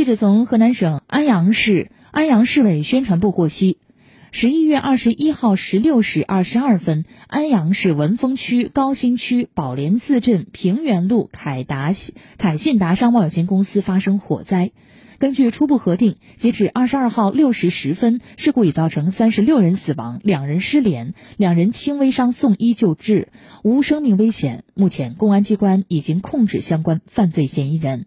记者从河南省安阳市安阳市委宣传部获悉，十一月二十一号十六时二十二分，安阳市文峰区高新区宝莲寺镇平原路凯达凯信达商贸有限公司发生火灾。根据初步核定，截止二十二号六时十分，事故已造成三十六人死亡，两人失联，两人轻微伤送医救治，无生命危险。目前，公安机关已经控制相关犯罪嫌疑人。